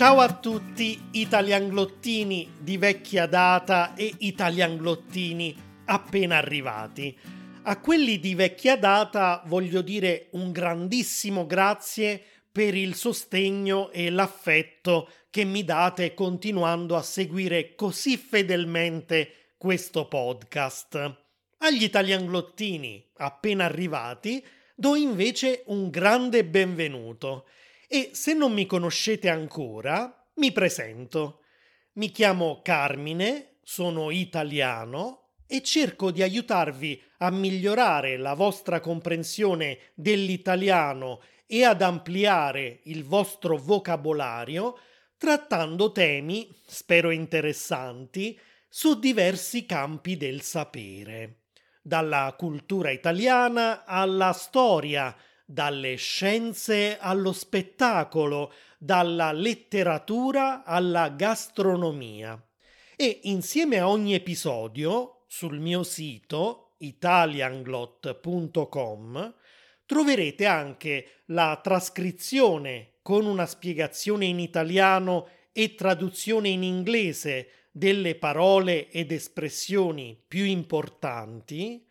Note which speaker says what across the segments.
Speaker 1: Ciao a tutti italianglottini di vecchia data e italianglottini appena arrivati. A quelli di vecchia data voglio dire un grandissimo grazie per il sostegno e l'affetto che mi date continuando a seguire così fedelmente questo podcast. Agli italianglottini appena arrivati do invece un grande benvenuto e se non mi conoscete ancora, mi presento. Mi chiamo Carmine, sono italiano e cerco di aiutarvi a migliorare la vostra comprensione dell'italiano e ad ampliare il vostro vocabolario trattando temi, spero interessanti, su diversi campi del sapere, dalla cultura italiana alla storia, dalle scienze allo spettacolo, dalla letteratura alla gastronomia. E insieme a ogni episodio, sul mio sito italianglot.com, troverete anche la trascrizione con una spiegazione in italiano e traduzione in inglese delle parole ed espressioni più importanti,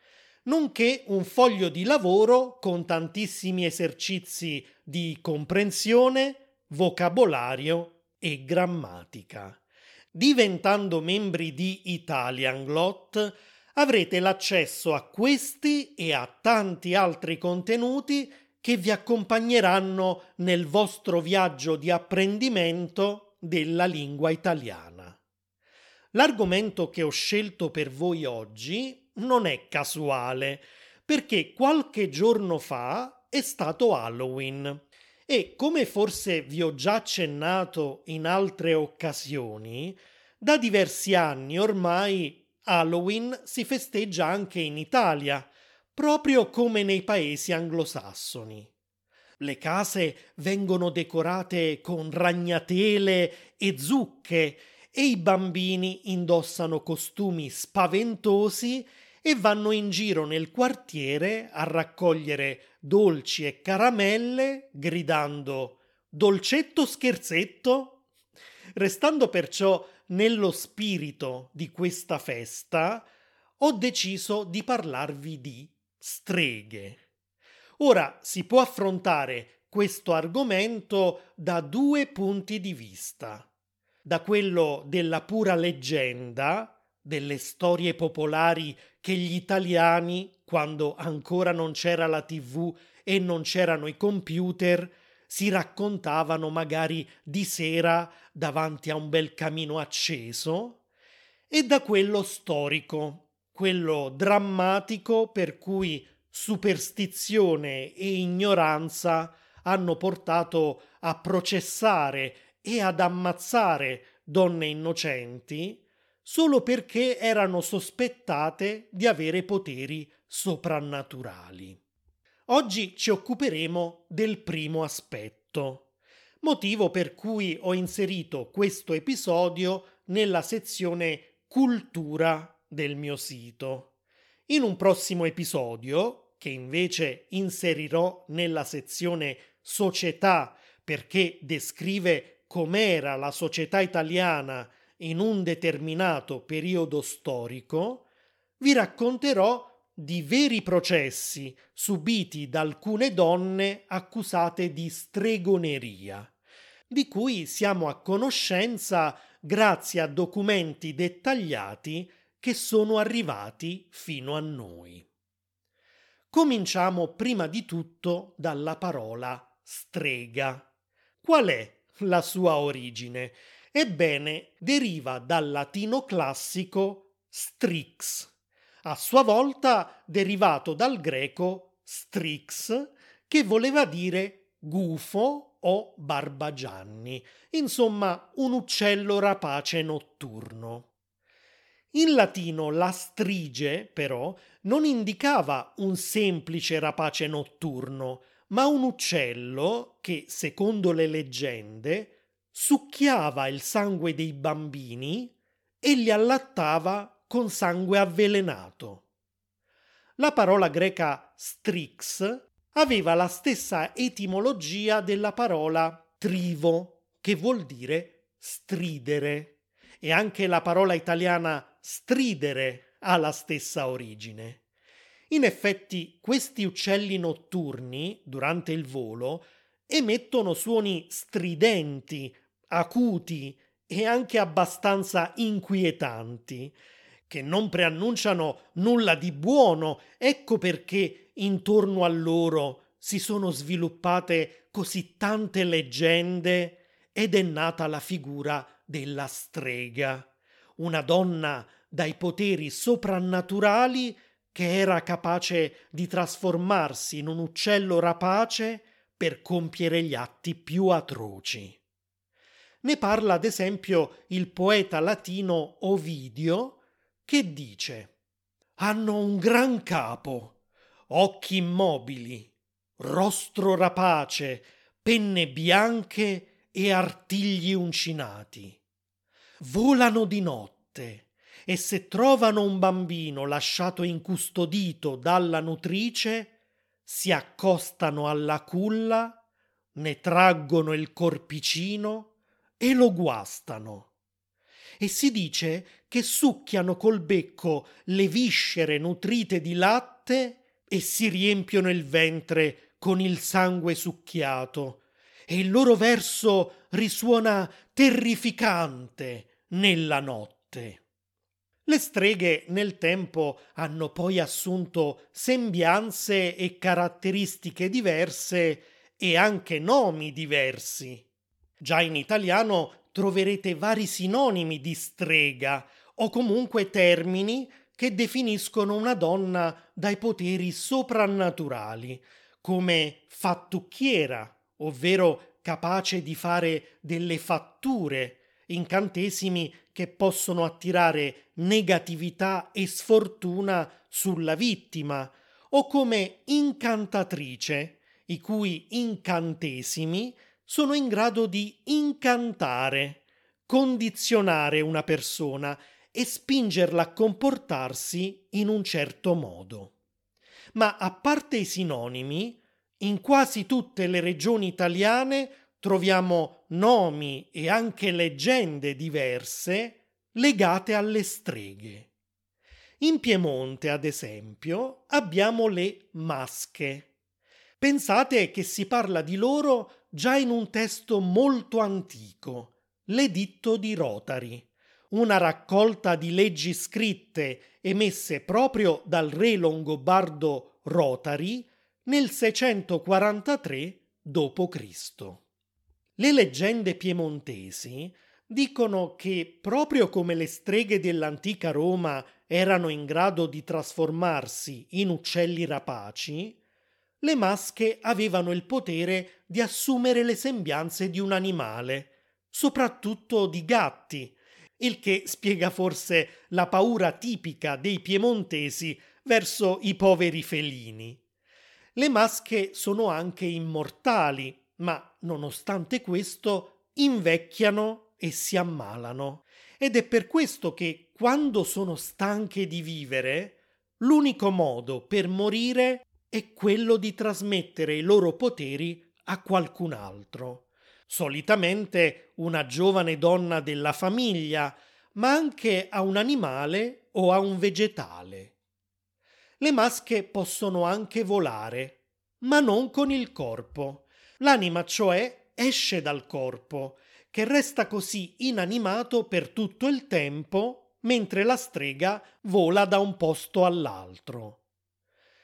Speaker 1: nonché un foglio di lavoro con tantissimi esercizi di comprensione, vocabolario e grammatica. Diventando membri di Italianglot avrete l'accesso a questi e a tanti altri contenuti che vi accompagneranno nel vostro viaggio di apprendimento della lingua italiana. L'argomento che ho scelto per voi oggi non è casuale, perché qualche giorno fa è stato Halloween. E come forse vi ho già accennato in altre occasioni, da diversi anni ormai Halloween si festeggia anche in Italia, proprio come nei paesi anglosassoni. Le case vengono decorate con ragnatele e zucche e i bambini indossano costumi spaventosi e vanno in giro nel quartiere a raccogliere dolci e caramelle gridando dolcetto scherzetto? Restando perciò nello spirito di questa festa, ho deciso di parlarvi di streghe. Ora si può affrontare questo argomento da due punti di vista. Da quello della pura leggenda, delle storie popolari che gli italiani, quando ancora non c'era la tv e non c'erano i computer, si raccontavano magari di sera davanti a un bel camino acceso, e da quello storico, quello drammatico per cui superstizione e ignoranza hanno portato a processare e ad ammazzare donne innocenti solo perché erano sospettate di avere poteri soprannaturali. Oggi ci occuperemo del primo aspetto, motivo per cui ho inserito questo episodio nella sezione cultura del mio sito. In un prossimo episodio, che invece inserirò nella sezione società perché descrive com'era la società italiana in un determinato periodo storico, vi racconterò di veri processi subiti da alcune donne accusate di stregoneria, di cui siamo a conoscenza grazie a documenti dettagliati che sono arrivati fino a noi. Cominciamo prima di tutto dalla parola strega. Qual è la sua origine? Ebbene, deriva dal latino classico strix, a sua volta derivato dal greco strix, che voleva dire gufo o barbagianni, insomma un uccello rapace notturno. In latino la strige, però, non indicava un semplice rapace notturno, ma un uccello che, secondo le leggende, succhiava il sangue dei bambini e li allattava con sangue avvelenato. La parola greca strix aveva la stessa etimologia della parola trivo, che vuol dire stridere. E anche la parola italiana stridere ha la stessa origine. In effetti, questi uccelli notturni, durante il volo, emettono suoni stridenti, acuti e anche abbastanza inquietanti, che non preannunciano nulla di buono. Ecco perché intorno a loro si sono sviluppate così tante leggende ed è nata la figura della strega, una donna dai poteri soprannaturali che era capace di trasformarsi in un uccello rapace per compiere gli atti più atroci. Ne parla ad esempio il poeta latino Ovidio, che dice Hanno un gran capo, occhi immobili, rostro rapace, penne bianche e artigli uncinati. Volano di notte e se trovano un bambino lasciato incustodito dalla nutrice, si accostano alla culla, ne traggono il corpicino e lo guastano e si dice che succhiano col becco le viscere nutrite di latte e si riempiono il ventre con il sangue succhiato, e il loro verso risuona terrificante nella notte. Le streghe nel tempo hanno poi assunto sembianze e caratteristiche diverse e anche nomi diversi. Già in italiano troverete vari sinonimi di strega o comunque termini che definiscono una donna dai poteri soprannaturali, come fattucchiera, ovvero capace di fare delle fatture, incantesimi che possono attirare negatività e sfortuna sulla vittima, o come incantatrice, i cui incantesimi sono in grado di incantare, condizionare una persona e spingerla a comportarsi in un certo modo. Ma a parte i sinonimi, in quasi tutte le regioni italiane troviamo nomi e anche leggende diverse legate alle streghe. In Piemonte, ad esempio, abbiamo le masche. Pensate che si parla di loro già in un testo molto antico, l'Editto di Rotari, una raccolta di leggi scritte emesse proprio dal re longobardo Rotari nel 643 d.C. Le leggende piemontesi dicono che proprio come le streghe dell'antica Roma erano in grado di trasformarsi in uccelli rapaci, le masche avevano il potere di assumere le sembianze di un animale, soprattutto di gatti, il che spiega forse la paura tipica dei piemontesi verso i poveri felini. Le masche sono anche immortali, ma nonostante questo invecchiano e si ammalano. Ed è per questo che quando sono stanche di vivere, l'unico modo per morire è quello di trasmettere i loro poteri a qualcun altro, solitamente una giovane donna della famiglia, ma anche a un animale o a un vegetale. Le masche possono anche volare, ma non con il corpo. L'anima, cioè, esce dal corpo, che resta così inanimato per tutto il tempo, mentre la strega vola da un posto all'altro.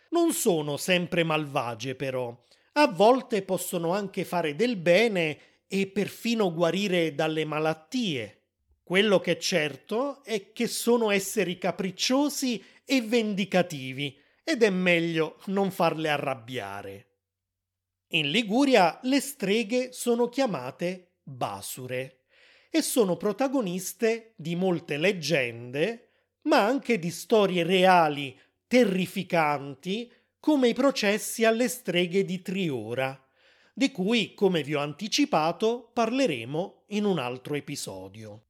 Speaker 1: Non sono sempre malvagie, però. A volte possono anche fare del bene e perfino guarire dalle malattie. Quello che è certo è che sono esseri capricciosi e vendicativi ed è meglio non farle arrabbiare. In Liguria le streghe sono chiamate basure e sono protagoniste di molte leggende, ma anche di storie reali terrificanti come i processi alle streghe di Triora, di cui, come vi ho anticipato, parleremo in un altro episodio.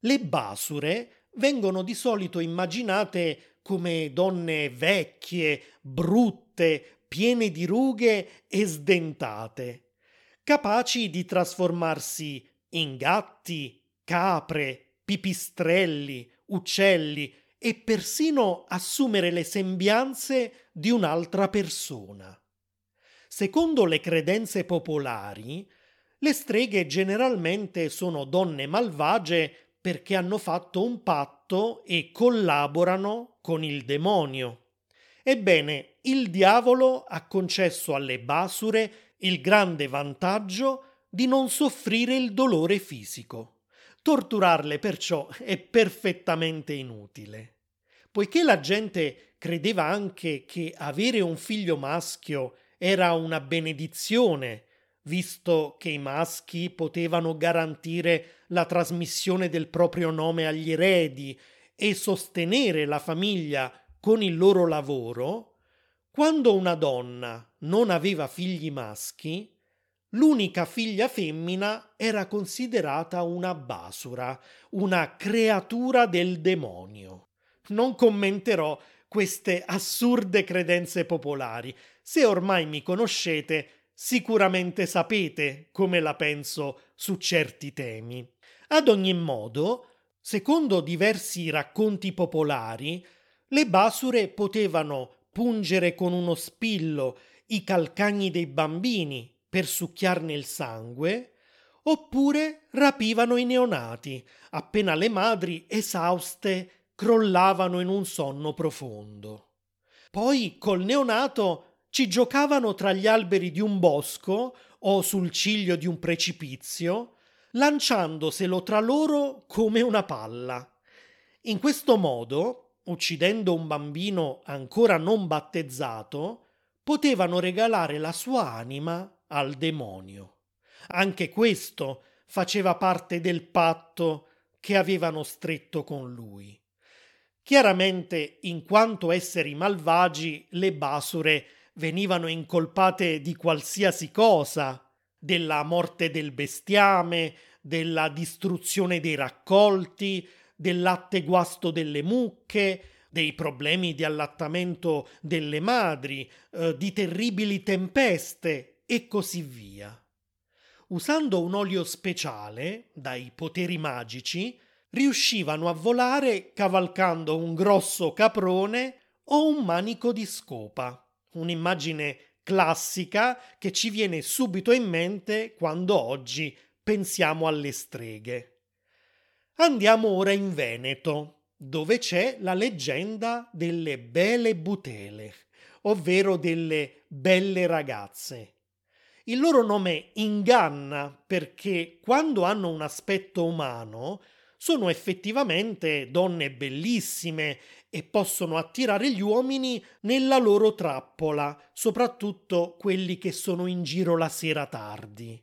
Speaker 1: Le basure vengono di solito immaginate come donne vecchie, brutte, piene di rughe e sdentate, capaci di trasformarsi in gatti, capre, pipistrelli, uccelli e persino assumere le sembianze di un'altra persona. Secondo le credenze popolari, le streghe generalmente sono donne malvagie perché hanno fatto un patto e collaborano con il demonio. Ebbene, il diavolo ha concesso alle basure il grande vantaggio di non soffrire il dolore fisico. Torturarle perciò è perfettamente inutile. Poiché la gente credeva anche che avere un figlio maschio era una benedizione, visto che i maschi potevano garantire la trasmissione del proprio nome agli eredi e sostenere la famiglia con il loro lavoro, quando una donna non aveva figli maschi, l'unica figlia femmina era considerata una basura, una creatura del demonio. Non commenterò queste assurde credenze popolari. Se ormai mi conoscete, sicuramente sapete come la penso su certi temi. Ad ogni modo, secondo diversi racconti popolari, le basure potevano pungere con uno spillo i calcagni dei bambini per succhiarne il sangue, oppure rapivano i neonati, appena le madri, esauste, crollavano in un sonno profondo. Poi col neonato ci giocavano tra gli alberi di un bosco o sul ciglio di un precipizio, lanciandoselo tra loro come una palla. In questo modo, uccidendo un bambino ancora non battezzato, potevano regalare la sua anima al demonio. Anche questo faceva parte del patto che avevano stretto con lui. Chiaramente, in quanto esseri malvagi, le basure venivano incolpate di qualsiasi cosa, della morte del bestiame, della distruzione dei raccolti, del latte guasto delle mucche, dei problemi di allattamento delle madri, eh, di terribili tempeste e così via. Usando un olio speciale, dai poteri magici, riuscivano a volare cavalcando un grosso caprone o un manico di scopa, un'immagine classica che ci viene subito in mente quando oggi pensiamo alle streghe. Andiamo ora in Veneto, dove c'è la leggenda delle belle butele, ovvero delle belle ragazze. Il loro nome inganna perché quando hanno un aspetto umano sono effettivamente donne bellissime e possono attirare gli uomini nella loro trappola, soprattutto quelli che sono in giro la sera tardi.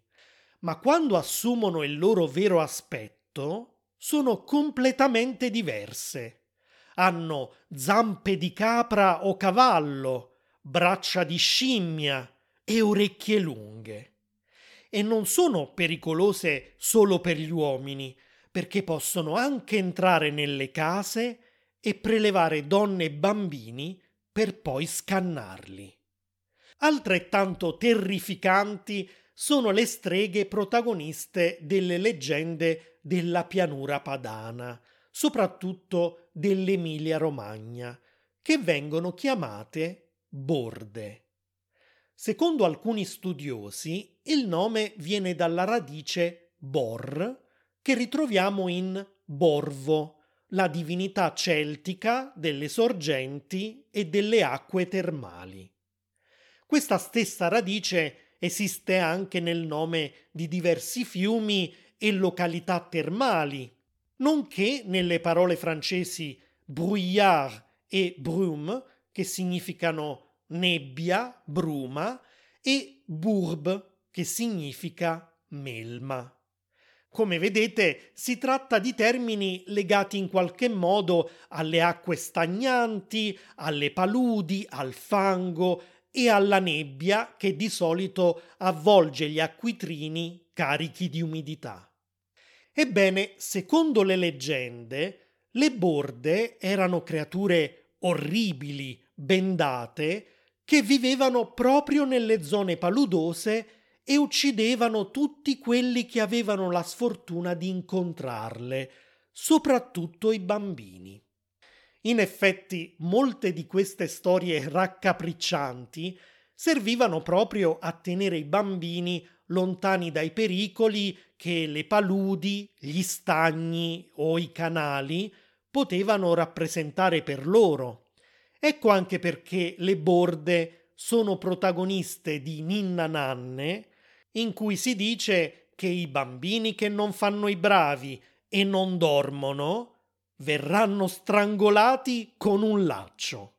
Speaker 1: Ma quando assumono il loro vero aspetto, sono completamente diverse. Hanno zampe di capra o cavallo, braccia di scimmia, e orecchie lunghe. E non sono pericolose solo per gli uomini, perché possono anche entrare nelle case e prelevare donne e bambini per poi scannarli. Altrettanto terrificanti sono le streghe protagoniste delle leggende della pianura padana, soprattutto dell'Emilia Romagna, che vengono chiamate borde. Secondo alcuni studiosi, il nome viene dalla radice bor, che ritroviamo in Borvo, la divinità celtica delle sorgenti e delle acque termali. Questa stessa radice esiste anche nel nome di diversi fiumi e località termali, nonché nelle parole francesi brouillard e brume, che significano nebbia, bruma, e burb, che significa melma. Come vedete, si tratta di termini legati in qualche modo alle acque stagnanti, alle paludi, al fango e alla nebbia che di solito avvolge gli acquitrini carichi di umidità. Ebbene, secondo le leggende, le borde erano creature orribili, bendate, che vivevano proprio nelle zone paludose e uccidevano tutti quelli che avevano la sfortuna di incontrarle, soprattutto i bambini. In effetti, molte di queste storie raccapriccianti servivano proprio a tenere i bambini lontani dai pericoli che le paludi, gli stagni o i canali potevano rappresentare per loro. Ecco anche perché le borde sono protagoniste di Ninna Nanne, in cui si dice che i bambini che non fanno i bravi e non dormono verranno strangolati con un laccio.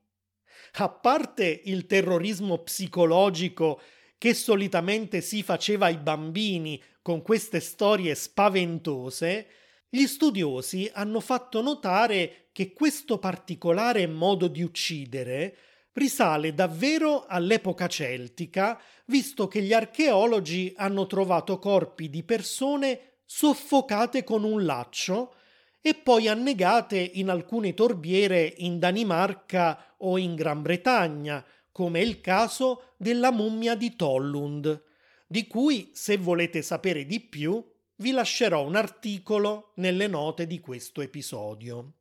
Speaker 1: A parte il terrorismo psicologico che solitamente si faceva ai bambini con queste storie spaventose, gli studiosi hanno fatto notare che questo particolare modo di uccidere risale davvero all'epoca celtica, visto che gli archeologi hanno trovato corpi di persone soffocate con un laccio e poi annegate in alcune torbiere in Danimarca o in Gran Bretagna, come è il caso della mummia di Tollund, di cui, se volete sapere di più, vi lascerò un articolo nelle note di questo episodio.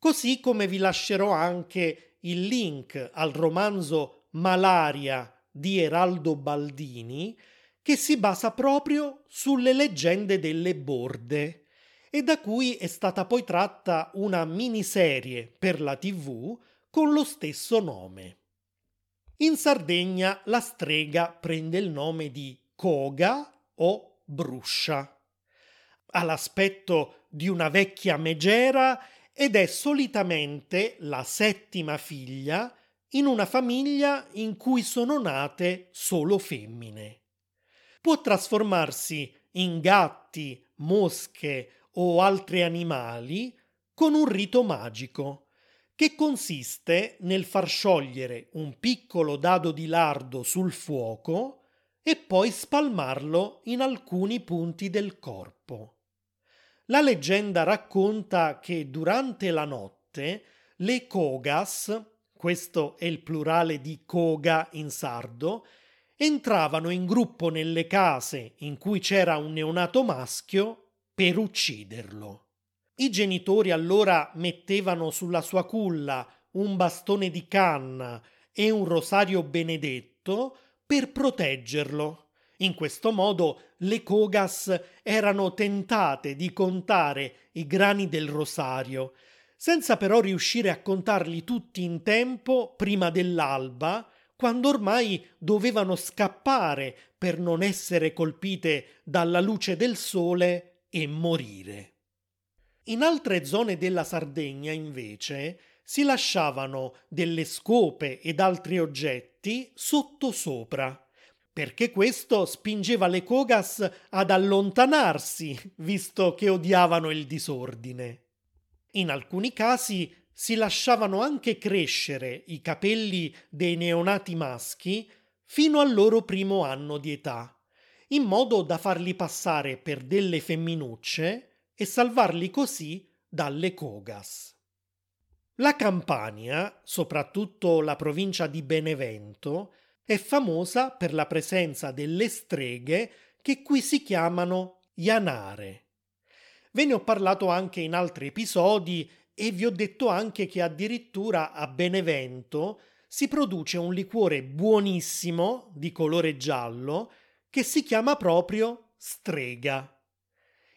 Speaker 1: Così come vi lascerò anche il link al romanzo Malaria di Eraldo Baldini, che si basa proprio sulle leggende delle borde e da cui è stata poi tratta una miniserie per la TV con lo stesso nome. In Sardegna la strega prende il nome di Koga o Bruscia. Ha l'aspetto di una vecchia megera ed è solitamente la settima figlia in una famiglia in cui sono nate solo femmine. Può trasformarsi in gatti, mosche o altri animali con un rito magico che consiste nel far sciogliere un piccolo dado di lardo sul fuoco e poi spalmarlo in alcuni punti del corpo. La leggenda racconta che durante la notte le cogas, questo è il plurale di coga in sardo, entravano in gruppo nelle case in cui c'era un neonato maschio per ucciderlo. I genitori allora mettevano sulla sua culla un bastone di canna e un rosario benedetto per proteggerlo. In questo modo le Kogas erano tentate di contare i grani del rosario, senza però riuscire a contarli tutti in tempo prima dell'alba, quando ormai dovevano scappare per non essere colpite dalla luce del sole e morire. In altre zone della Sardegna, invece, si lasciavano delle scope ed altri oggetti sottosopra, perché questo spingeva le Kogas ad allontanarsi, visto che odiavano il disordine. In alcuni casi si lasciavano anche crescere i capelli dei neonati maschi fino al loro primo anno di età in modo da farli passare per delle femminucce e salvarli così dalle cogas. La Campania, soprattutto la provincia di Benevento, è famosa per la presenza delle streghe che qui si chiamano Ianare. Ve ne ho parlato anche in altri episodi e vi ho detto anche che addirittura a Benevento si produce un liquore buonissimo di colore giallo che si chiama proprio strega.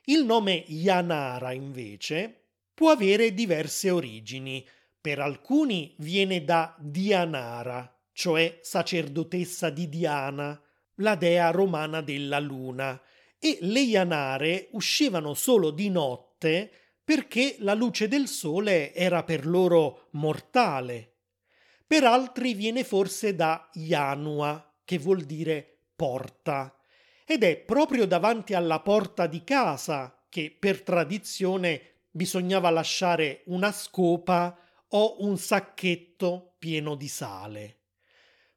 Speaker 1: Il nome Yanara, invece, può avere diverse origini. Per alcuni viene da Dianara, cioè sacerdotessa di Diana, la dea romana della luna, e le Ianare uscivano solo di notte perché la luce del sole era per loro mortale. Per altri viene forse da Ianua, che vuol dire porta. Ed è proprio davanti alla porta di casa che per tradizione bisognava lasciare una scopa o un sacchetto pieno di sale.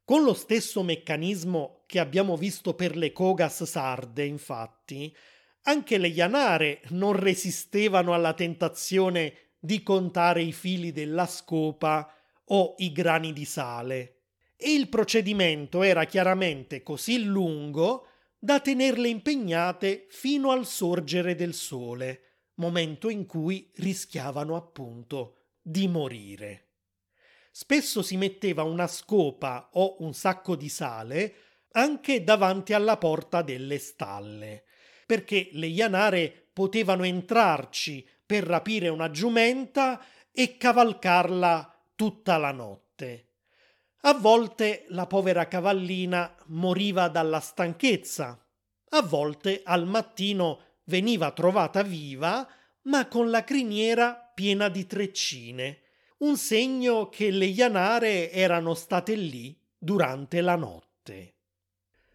Speaker 1: Con lo stesso meccanismo che abbiamo visto per le cogas sarde, infatti, anche le ianare non resistevano alla tentazione di contare i fili della scopa o i grani di sale e il procedimento era chiaramente così lungo da tenerle impegnate fino al sorgere del sole, momento in cui rischiavano appunto di morire. Spesso si metteva una scopa o un sacco di sale anche davanti alla porta delle stalle, perché le ianare potevano entrarci per rapire una giumenta e cavalcarla tutta la notte. A volte la povera cavallina moriva dalla stanchezza, a volte al mattino veniva trovata viva, ma con la criniera piena di treccine, un segno che le ianare erano state lì durante la notte.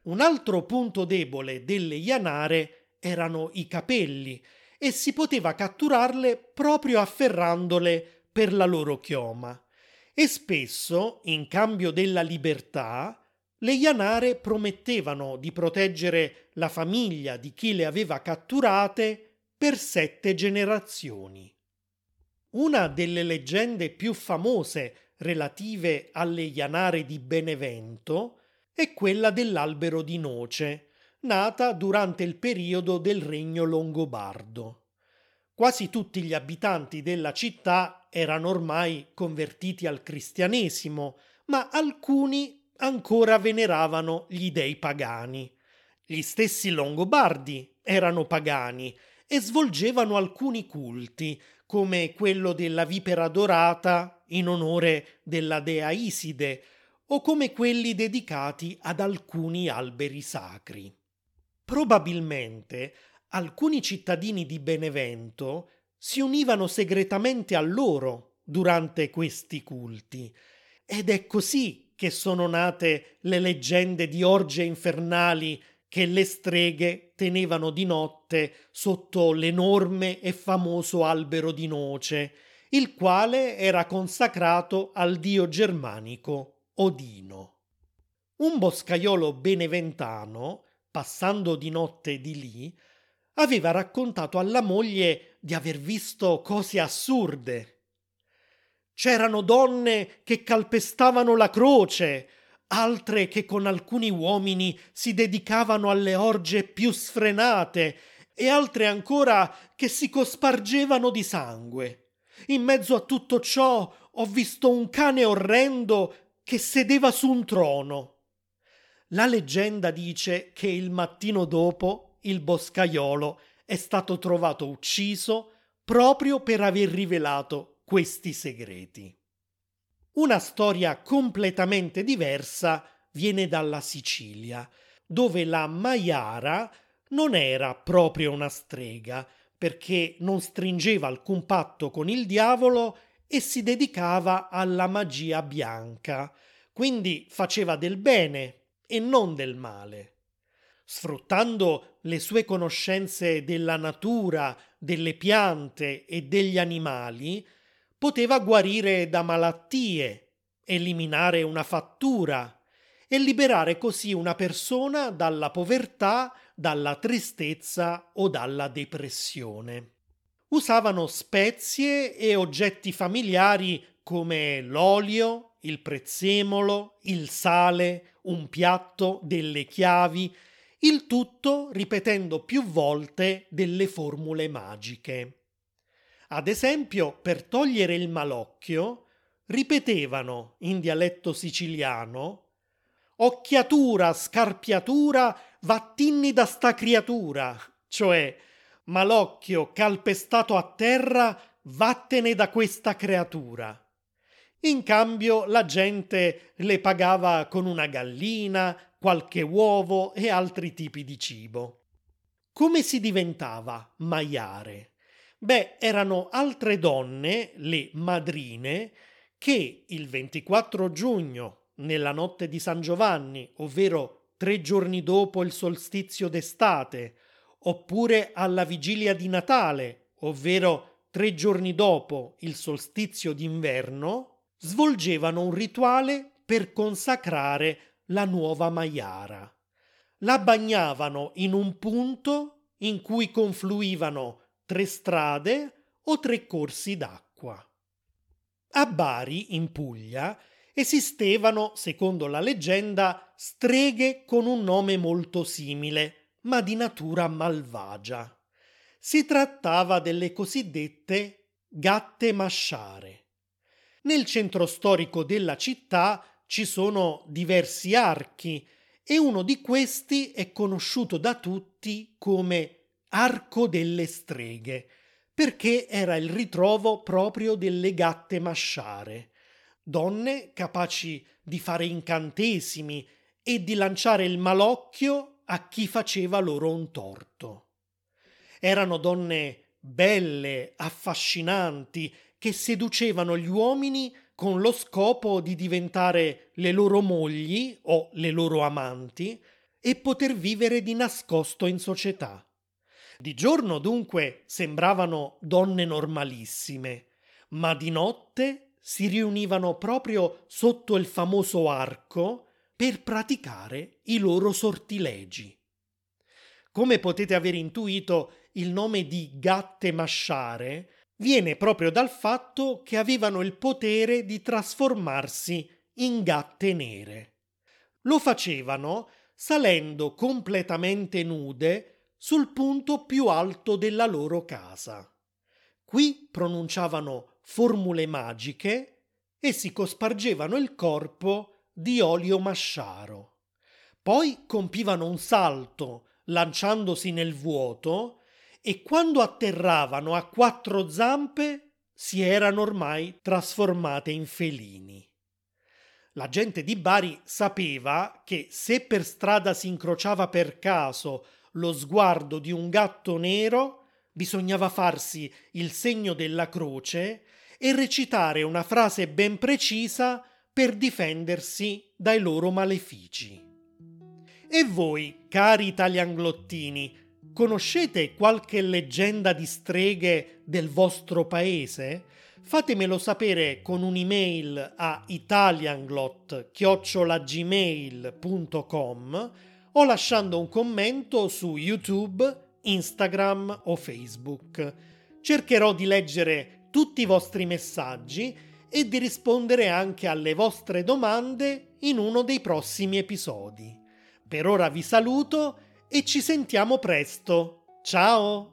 Speaker 1: Un altro punto debole delle ianare erano i capelli e si poteva catturarle proprio afferrandole per la loro chioma. E spesso, in cambio della libertà, le ianare promettevano di proteggere la famiglia di chi le aveva catturate per sette generazioni. Una delle leggende più famose relative alle Ianare di Benevento è quella dell'albero di noce, nata durante il periodo del regno longobardo. Quasi tutti gli abitanti della città erano ormai convertiti al cristianesimo, ma alcuni ancora veneravano gli dei pagani. Gli stessi longobardi erano pagani e svolgevano alcuni culti, come quello della vipera dorata in onore della dea Iside, o come quelli dedicati ad alcuni alberi sacri. Probabilmente alcuni cittadini di Benevento si univano segretamente a loro durante questi culti, ed è così che sono nate le leggende di orge infernali che le streghe tenevano di notte sotto l'enorme e famoso albero di noce, il quale era consacrato al dio germanico Odino. Un boscaiolo beneventano, passando di notte di lì, aveva raccontato alla moglie di aver visto cose assurde. C'erano donne che calpestavano la croce, altre che con alcuni uomini si dedicavano alle orge più sfrenate e altre ancora che si cospargevano di sangue. In mezzo a tutto ciò ho visto un cane orrendo che sedeva su un trono. La leggenda dice che il mattino dopo il boscaiolo è stato trovato ucciso proprio per aver rivelato questi segreti. Una storia completamente diversa viene dalla Sicilia, dove la Maiara non era proprio una strega, perché non stringeva alcun patto con il diavolo e si dedicava alla magia bianca, quindi faceva del bene e non del male. Sfruttando le sue conoscenze della natura, delle piante e degli animali, poteva guarire da malattie, eliminare una fattura e liberare così una persona dalla povertà, dalla tristezza o dalla depressione. Usavano spezie e oggetti familiari come l'olio, il prezzemolo, il sale, un piatto, delle chiavi, il tutto ripetendo più volte delle formule magiche. Ad esempio, per togliere il malocchio, ripetevano in dialetto siciliano occhiatura, scarpiatura, vattinni da sta creatura, cioè malocchio calpestato a terra, vattene da questa creatura. In cambio la gente le pagava con una gallina, qualche uovo e altri tipi di cibo. Come si diventava maiare? Beh, erano altre donne, le madrine, che il 24 giugno, nella notte di San Giovanni, ovvero tre giorni dopo il solstizio d'estate, oppure alla vigilia di Natale, ovvero tre giorni dopo il solstizio d'inverno, svolgevano un rituale per consacrare la nuova Maiara. La bagnavano in un punto in cui confluivano tre strade o tre corsi d'acqua. A Bari, in Puglia, esistevano, secondo la leggenda, streghe con un nome molto simile, ma di natura malvagia. Si trattava delle cosiddette gatte masciare. Nel centro storico della città ci sono diversi archi e uno di questi è conosciuto da tutti come Arco delle Streghe, perché era il ritrovo proprio delle gatte masciare, donne capaci di fare incantesimi e di lanciare il malocchio a chi faceva loro un torto. Erano donne belle, affascinanti, che seducevano gli uomini con lo scopo di diventare le loro mogli o le loro amanti e poter vivere di nascosto in società. Di giorno dunque sembravano donne normalissime, ma di notte si riunivano proprio sotto il famoso arco per praticare i loro sortilegi. Come potete aver intuito, il nome di gatte masciare viene proprio dal fatto che avevano il potere di trasformarsi in gatte nere. Lo facevano salendo completamente nude sul punto più alto della loro casa. Qui pronunciavano formule magiche e si cospargevano il corpo di olio masciaro. Poi compivano un salto, lanciandosi nel vuoto, e quando atterravano a quattro zampe si erano ormai trasformate in felini. La gente di Bari sapeva che se per strada si incrociava per caso lo sguardo di un gatto nero, bisognava farsi il segno della croce e recitare una frase ben precisa per difendersi dai loro malefici. E voi, cari italianglottini, Conoscete qualche leggenda di streghe del vostro paese? Fatemelo sapere con un'email a italianglot-gmail.com o lasciando un commento su YouTube, Instagram o Facebook. Cercherò di leggere tutti i vostri messaggi e di rispondere anche alle vostre domande in uno dei prossimi episodi. Per ora vi saluto e ci sentiamo presto. Ciao!